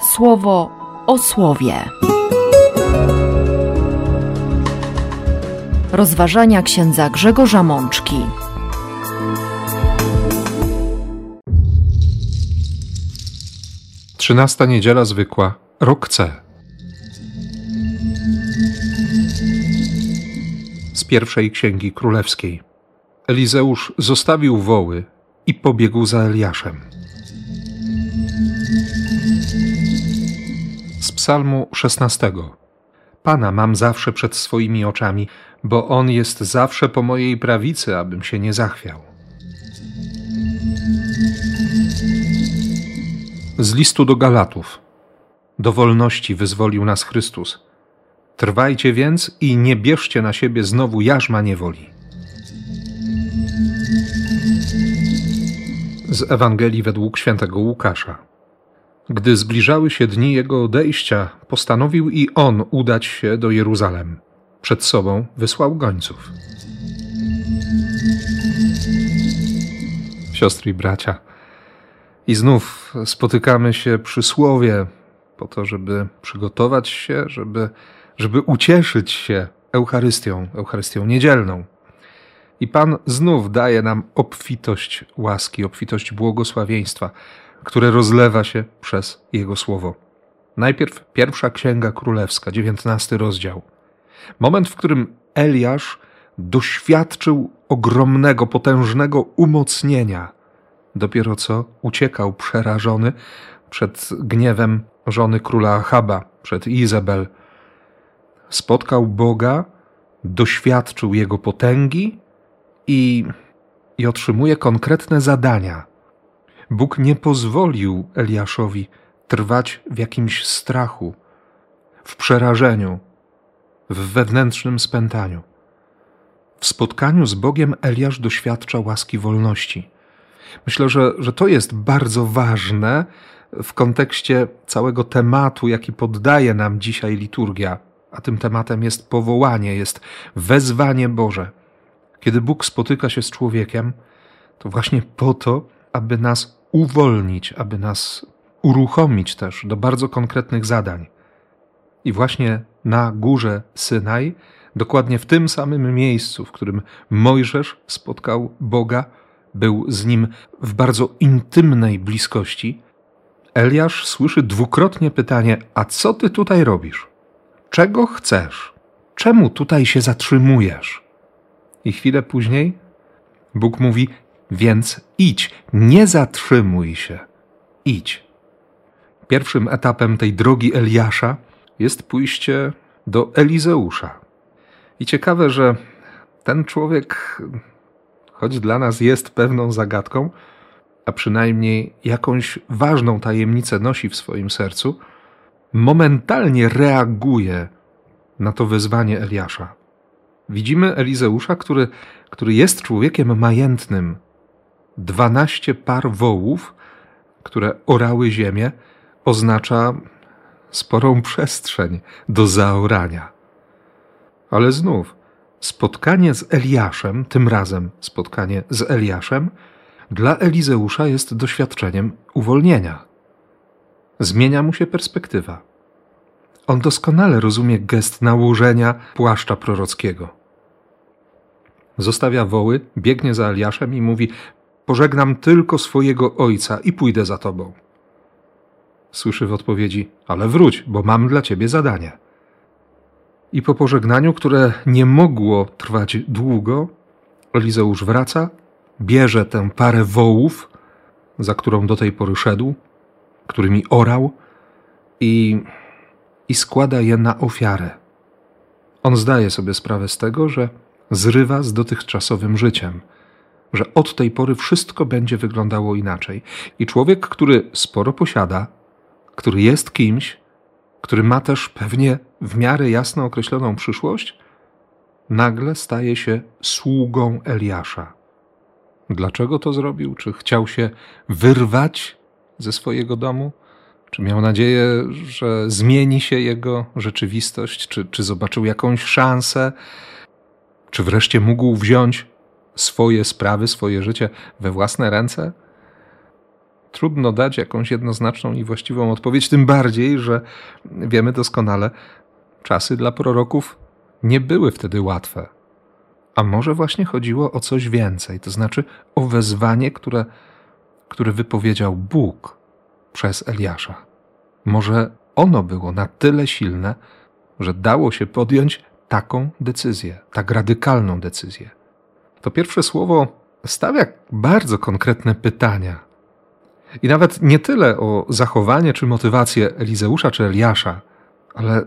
słowo o słowie. Rozważania księdza Grzegorza Mączki. Trzynasta niedziela zwykła, rok C. Z pierwszej księgi królewskiej. Elizeusz zostawił woły i pobiegł za Eliaszem. Psalmu 16. Pana mam zawsze przed swoimi oczami, bo On jest zawsze po mojej prawicy, abym się nie zachwiał. Z listu do Galatów. Do wolności wyzwolił nas Chrystus. Trwajcie więc i nie bierzcie na siebie znowu jarzma niewoli. Z Ewangelii według świętego Łukasza. Gdy zbliżały się dni jego odejścia, postanowił i on udać się do Jeruzalem. Przed sobą wysłał gońców. Siostry i bracia, i znów spotykamy się przy słowie, po to, żeby przygotować się, żeby, żeby ucieszyć się Eucharystią, Eucharystią niedzielną. I Pan znów daje nam obfitość łaski, obfitość błogosławieństwa, które rozlewa się przez Jego słowo. Najpierw pierwsza księga królewska, dziewiętnasty rozdział. Moment, w którym Eliasz doświadczył ogromnego, potężnego umocnienia. Dopiero co uciekał przerażony przed gniewem żony króla Achaba, przed Izabel. Spotkał Boga, doświadczył Jego potęgi i, i otrzymuje konkretne zadania. Bóg nie pozwolił Eliaszowi trwać w jakimś strachu, w przerażeniu, w wewnętrznym spętaniu. W spotkaniu z Bogiem Eliasz doświadcza łaski wolności. Myślę, że, że to jest bardzo ważne w kontekście całego tematu, jaki poddaje nam dzisiaj liturgia, a tym tematem jest powołanie, jest wezwanie Boże. Kiedy Bóg spotyka się z człowiekiem, to właśnie po to, aby nas uwolnić, aby nas uruchomić też do bardzo konkretnych zadań. I właśnie na górze Synaj, dokładnie w tym samym miejscu, w którym Mojżesz spotkał Boga, był z nim w bardzo intymnej bliskości, Eliasz słyszy dwukrotnie pytanie: A co ty tutaj robisz? Czego chcesz? Czemu tutaj się zatrzymujesz? I chwilę później Bóg mówi: Więc idź, nie zatrzymuj się, idź. Pierwszym etapem tej drogi Eliasza jest pójście do Elizeusza. I ciekawe, że ten człowiek, choć dla nas jest pewną zagadką, a przynajmniej jakąś ważną tajemnicę nosi w swoim sercu, momentalnie reaguje na to wezwanie Eliasza. Widzimy Elizeusza, który, który jest człowiekiem majętnym. Dwanaście par wołów, które orały ziemię, oznacza sporą przestrzeń do zaorania. Ale znów, spotkanie z Eliaszem, tym razem spotkanie z Eliaszem, dla Elizeusza jest doświadczeniem uwolnienia. Zmienia mu się perspektywa. On doskonale rozumie gest nałożenia płaszcza prorockiego. Zostawia woły, biegnie za Eliaszem i mówi: Pożegnam tylko swojego ojca i pójdę za tobą. Słyszy w odpowiedzi: Ale wróć, bo mam dla ciebie zadanie. I po pożegnaniu, które nie mogło trwać długo, Elizeusz wraca, bierze tę parę wołów, za którą do tej pory szedł, którymi orał, i, i składa je na ofiarę. On zdaje sobie sprawę z tego, że zrywa z dotychczasowym życiem, że od tej pory wszystko będzie wyglądało inaczej. I człowiek, który sporo posiada, który jest kimś, który ma też pewnie w miarę jasno określoną przyszłość, nagle staje się sługą Eliasza. Dlaczego to zrobił? Czy chciał się wyrwać ze swojego domu? Czy miał nadzieję, że zmieni się jego rzeczywistość? Czy, czy zobaczył jakąś szansę? Czy wreszcie mógł wziąć swoje sprawy, swoje życie we własne ręce? Trudno dać jakąś jednoznaczną i właściwą odpowiedź, tym bardziej, że wiemy doskonale, czasy dla proroków nie były wtedy łatwe. A może właśnie chodziło o coś więcej, to znaczy o wezwanie, które, które wypowiedział Bóg przez Eliasza. Może ono było na tyle silne, że dało się podjąć taką decyzję, tak radykalną decyzję. To pierwsze słowo stawia bardzo konkretne pytania. I nawet nie tyle o zachowanie czy motywację Elizeusza czy Eliasza, ale,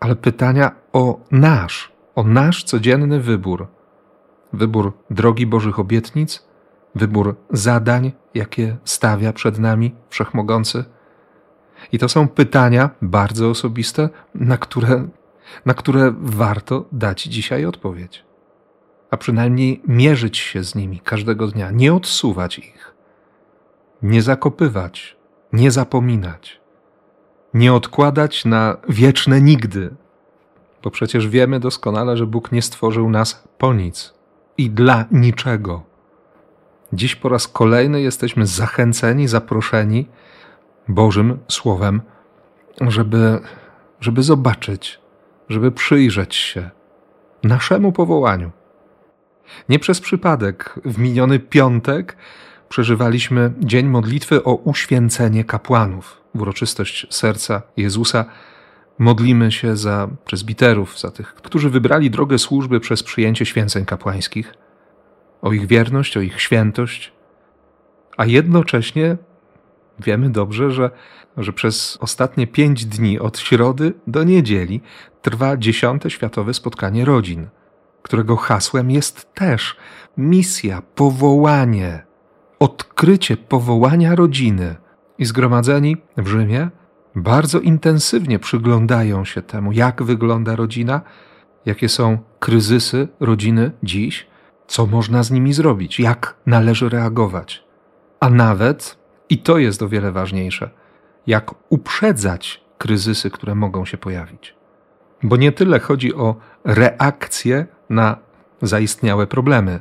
ale pytania o nasz, o nasz codzienny wybór. Wybór drogi Bożych obietnic, wybór zadań, jakie stawia przed nami Wszechmogący. I to są pytania bardzo osobiste, na które, na które warto dać dzisiaj odpowiedź. A przynajmniej mierzyć się z nimi każdego dnia, nie odsuwać ich, nie zakopywać, nie zapominać, nie odkładać na wieczne nigdy, bo przecież wiemy doskonale, że Bóg nie stworzył nas po nic i dla niczego. Dziś po raz kolejny jesteśmy zachęceni, zaproszeni Bożym Słowem, żeby, żeby zobaczyć, żeby przyjrzeć się naszemu powołaniu. Nie przez przypadek w miniony piątek przeżywaliśmy dzień modlitwy o uświęcenie kapłanów, uroczystość serca Jezusa. Modlimy się za prezbiterów, za tych, którzy wybrali drogę służby przez przyjęcie święceń kapłańskich, o ich wierność, o ich świętość, a jednocześnie wiemy dobrze, że, że przez ostatnie pięć dni od środy do niedzieli trwa dziesiąte światowe spotkanie rodzin, którego hasłem jest też misja, powołanie, odkrycie powołania rodziny. I zgromadzeni w Rzymie bardzo intensywnie przyglądają się temu, jak wygląda rodzina, jakie są kryzysy rodziny dziś, co można z nimi zrobić, jak należy reagować. A nawet, i to jest o wiele ważniejsze, jak uprzedzać kryzysy, które mogą się pojawić. Bo nie tyle chodzi o reakcję na zaistniałe problemy,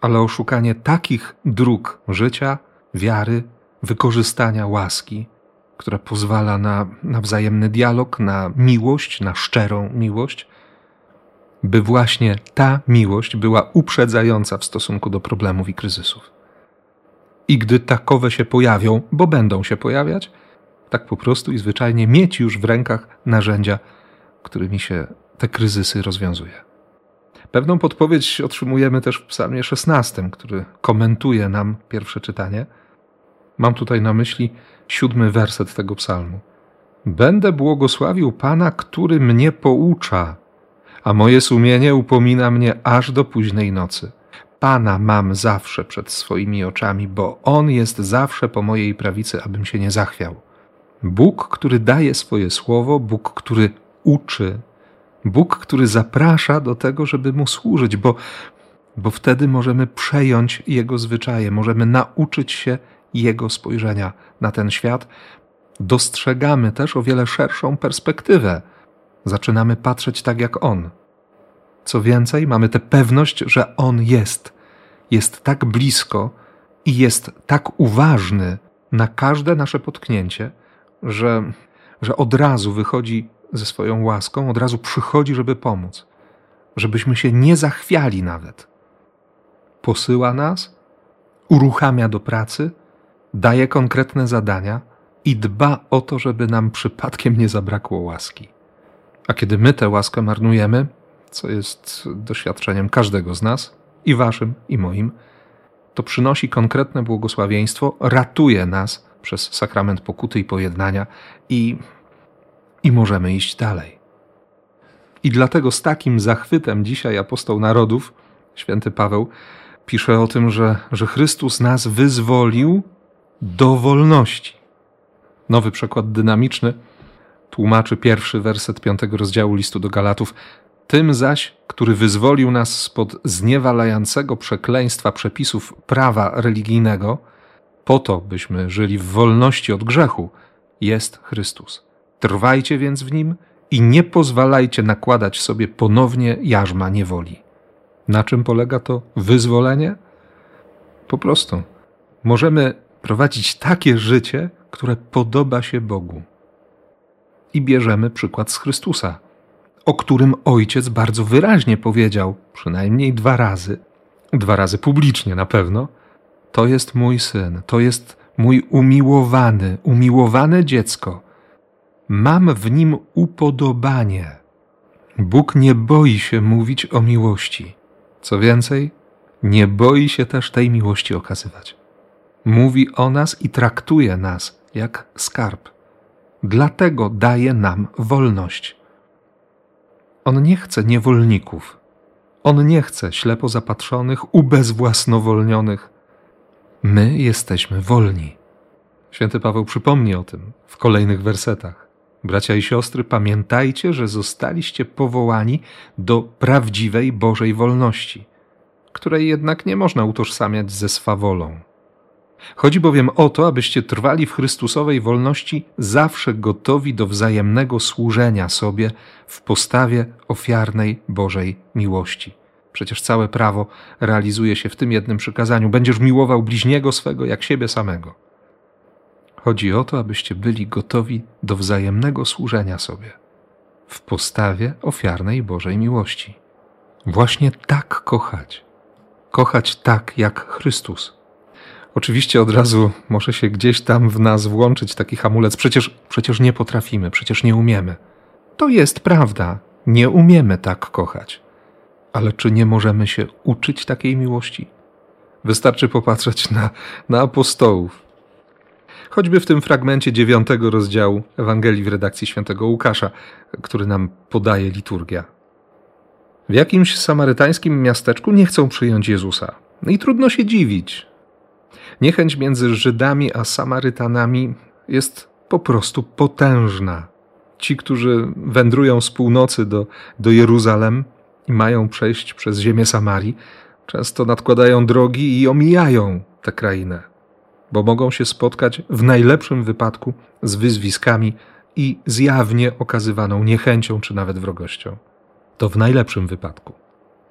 ale o szukanie takich dróg życia, wiary, wykorzystania łaski, która pozwala na, na wzajemny dialog, na miłość, na szczerą miłość, by właśnie ta miłość była uprzedzająca w stosunku do problemów i kryzysów. I gdy takowe się pojawią, bo będą się pojawiać, tak po prostu i zwyczajnie mieć już w rękach narzędzia, którymi się te kryzysy rozwiązuje. Pewną podpowiedź otrzymujemy też w Psalmie 16, który komentuje nam pierwsze czytanie. Mam tutaj na myśli siódmy werset tego psalmu. Będę błogosławił Pana, który mnie poucza, a moje sumienie upomina mnie aż do późnej nocy. Pana mam zawsze przed swoimi oczami, bo On jest zawsze po mojej prawicy, abym się nie zachwiał. Bóg, który daje swoje słowo, Bóg, który uczy, Bóg, który zaprasza do tego, żeby Mu służyć, bo, bo wtedy możemy przejąć Jego zwyczaje, możemy nauczyć się Jego spojrzenia na ten świat. Dostrzegamy też o wiele szerszą perspektywę. Zaczynamy patrzeć tak jak On. Co więcej, mamy tę pewność, że On jest. Jest tak blisko i jest tak uważny na każde nasze potknięcie, że, że od razu wychodzi ze swoją łaską, od razu przychodzi, żeby pomóc, żebyśmy się nie zachwiali nawet. Posyła nas, uruchamia do pracy, daje konkretne zadania i dba o to, żeby nam przypadkiem nie zabrakło łaski. A kiedy my tę łaskę marnujemy, co jest doświadczeniem każdego z nas, i waszym, i moim, to przynosi konkretne błogosławieństwo, ratuje nas przez sakrament pokuty i pojednania i i możemy iść dalej. I dlatego z takim zachwytem dzisiaj apostoł narodów, święty Paweł, pisze o tym, że, że Chrystus nas wyzwolił do wolności. Nowy przekład dynamiczny tłumaczy pierwszy werset piątego rozdziału listu do Galatów. Tym zaś, który wyzwolił nas spod zniewalającego przekleństwa przepisów prawa religijnego, po to, byśmy żyli w wolności od grzechu, jest Chrystus. Trwajcie więc w nim i nie pozwalajcie nakładać sobie ponownie jarzma niewoli. Na czym polega to wyzwolenie? Po prostu możemy prowadzić takie życie, które podoba się Bogu. I bierzemy przykład z Chrystusa, o którym ojciec bardzo wyraźnie powiedział, przynajmniej dwa razy, dwa razy publicznie na pewno: To jest mój syn, to jest mój umiłowany, umiłowane dziecko. Mam w nim upodobanie. Bóg nie boi się mówić o miłości. Co więcej, nie boi się też tej miłości okazywać. Mówi o nas i traktuje nas jak skarb. Dlatego daje nam wolność. On nie chce niewolników. On nie chce ślepo zapatrzonych, ubezwłasnowolnionych. My jesteśmy wolni. Święty Paweł przypomni o tym w kolejnych wersetach. Bracia i siostry, pamiętajcie, że zostaliście powołani do prawdziwej Bożej wolności, której jednak nie można utożsamiać ze swawolą. Chodzi bowiem o to, abyście trwali w Chrystusowej wolności, zawsze gotowi do wzajemnego służenia sobie w postawie ofiarnej Bożej miłości. Przecież całe prawo realizuje się w tym jednym przykazaniu: będziesz miłował bliźniego swego jak siebie samego. Chodzi o to, abyście byli gotowi do wzajemnego służenia sobie w postawie ofiarnej Bożej miłości. Właśnie tak kochać. Kochać tak jak Chrystus. Oczywiście od razu może się gdzieś tam w nas włączyć taki hamulec. Przecież, przecież nie potrafimy, przecież nie umiemy. To jest prawda. Nie umiemy tak kochać. Ale czy nie możemy się uczyć takiej miłości? Wystarczy popatrzeć na, na apostołów, choćby w tym fragmencie dziewiątego rozdziału Ewangelii w redakcji świętego Łukasza, który nam podaje liturgia. W jakimś samarytańskim miasteczku nie chcą przyjąć Jezusa. No I trudno się dziwić. Niechęć między Żydami a Samarytanami jest po prostu potężna. Ci, którzy wędrują z północy do, do Jeruzalem i mają przejść przez ziemię Samarii, często nadkładają drogi i omijają tę krainę bo mogą się spotkać w najlepszym wypadku z wyzwiskami i z jawnie okazywaną niechęcią czy nawet wrogością. To w najlepszym wypadku.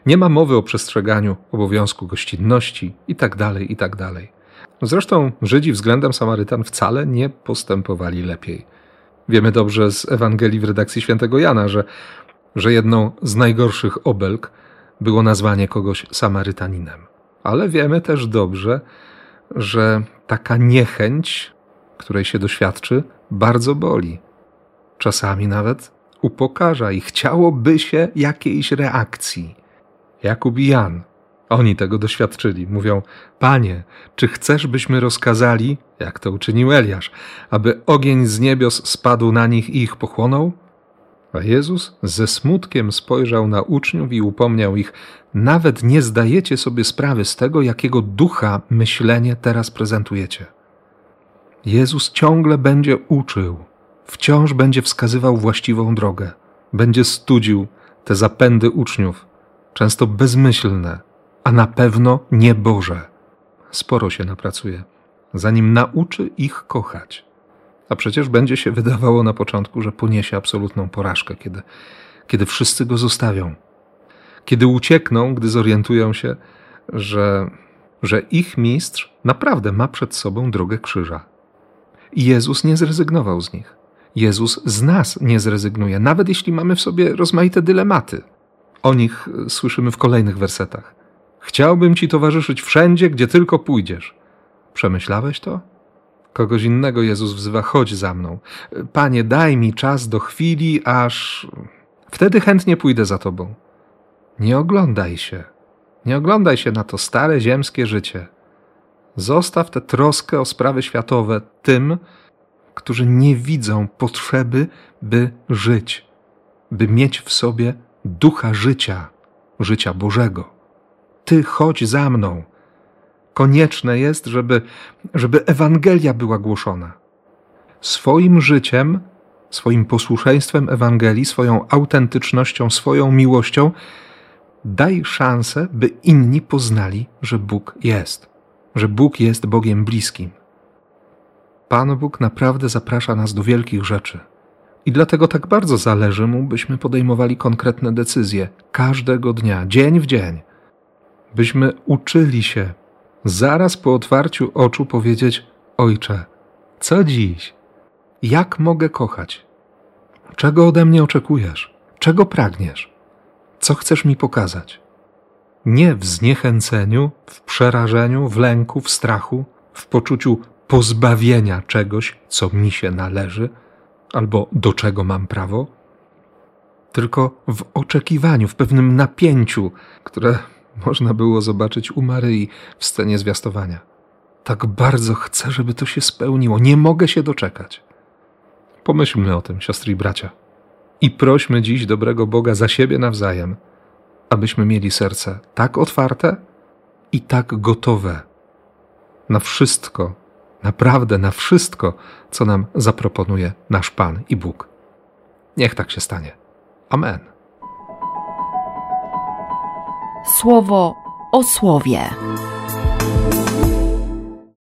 Nie ma mowy o przestrzeganiu obowiązku gościnności itd., tak itd. Zresztą Żydzi względem Samarytan wcale nie postępowali lepiej. Wiemy dobrze z Ewangelii w redakcji świętego Jana, że, że jedną z najgorszych obelg było nazwanie kogoś Samarytaninem. Ale wiemy też dobrze, że taka niechęć, której się doświadczy, bardzo boli. Czasami nawet upokarza i chciałoby się jakiejś reakcji. Jakub i Jan, oni tego doświadczyli. Mówią: Panie, czy chcesz, byśmy rozkazali, jak to uczynił Eliasz, aby ogień z niebios spadł na nich i ich pochłonął? A Jezus ze smutkiem spojrzał na uczniów i upomniał ich: Nawet nie zdajecie sobie sprawy z tego, jakiego ducha myślenie teraz prezentujecie. Jezus ciągle będzie uczył, wciąż będzie wskazywał właściwą drogę, będzie studził te zapędy uczniów, często bezmyślne, a na pewno nieboże. Sporo się napracuje, zanim nauczy ich kochać. A przecież będzie się wydawało na początku, że poniesie absolutną porażkę, kiedy, kiedy wszyscy go zostawią. Kiedy uciekną, gdy zorientują się, że, że ich mistrz naprawdę ma przed sobą drogę krzyża. I Jezus nie zrezygnował z nich. Jezus z nas nie zrezygnuje, nawet jeśli mamy w sobie rozmaite dylematy. O nich słyszymy w kolejnych wersetach. Chciałbym ci towarzyszyć wszędzie, gdzie tylko pójdziesz. Przemyślałeś to? Kogoś innego Jezus wzywa: chodź za mną. Panie, daj mi czas do chwili, aż. Wtedy chętnie pójdę za tobą. Nie oglądaj się. Nie oglądaj się na to stare ziemskie życie. Zostaw tę troskę o sprawy światowe tym, którzy nie widzą potrzeby, by żyć, by mieć w sobie ducha życia, życia Bożego. Ty chodź za mną konieczne jest, żeby, żeby Ewangelia była głoszona. Swoim życiem, swoim posłuszeństwem Ewangelii, swoją autentycznością, swoją miłością, daj szansę, by inni poznali, że Bóg jest, że Bóg jest Bogiem bliskim. Pan Bóg naprawdę zaprasza nas do wielkich rzeczy. I dlatego tak bardzo zależy mu, byśmy podejmowali konkretne decyzje każdego dnia, dzień w dzień, byśmy uczyli się zaraz po otwarciu oczu powiedzieć: Ojcze, co dziś? Jak mogę kochać? Czego ode mnie oczekujesz? Czego pragniesz? Co chcesz mi pokazać? Nie w zniechęceniu, w przerażeniu, w lęku, w strachu, w poczuciu pozbawienia czegoś, co mi się należy, albo do czego mam prawo, tylko w oczekiwaniu, w pewnym napięciu, które można było zobaczyć u Maryi w scenie zwiastowania. Tak bardzo chcę, żeby to się spełniło. Nie mogę się doczekać. Pomyślmy o tym, siostry i bracia. I prośmy dziś dobrego Boga za siebie nawzajem, abyśmy mieli serce tak otwarte i tak gotowe na wszystko, naprawdę na wszystko, co nam zaproponuje nasz Pan i Bóg. Niech tak się stanie. Amen. Słowo o słowie.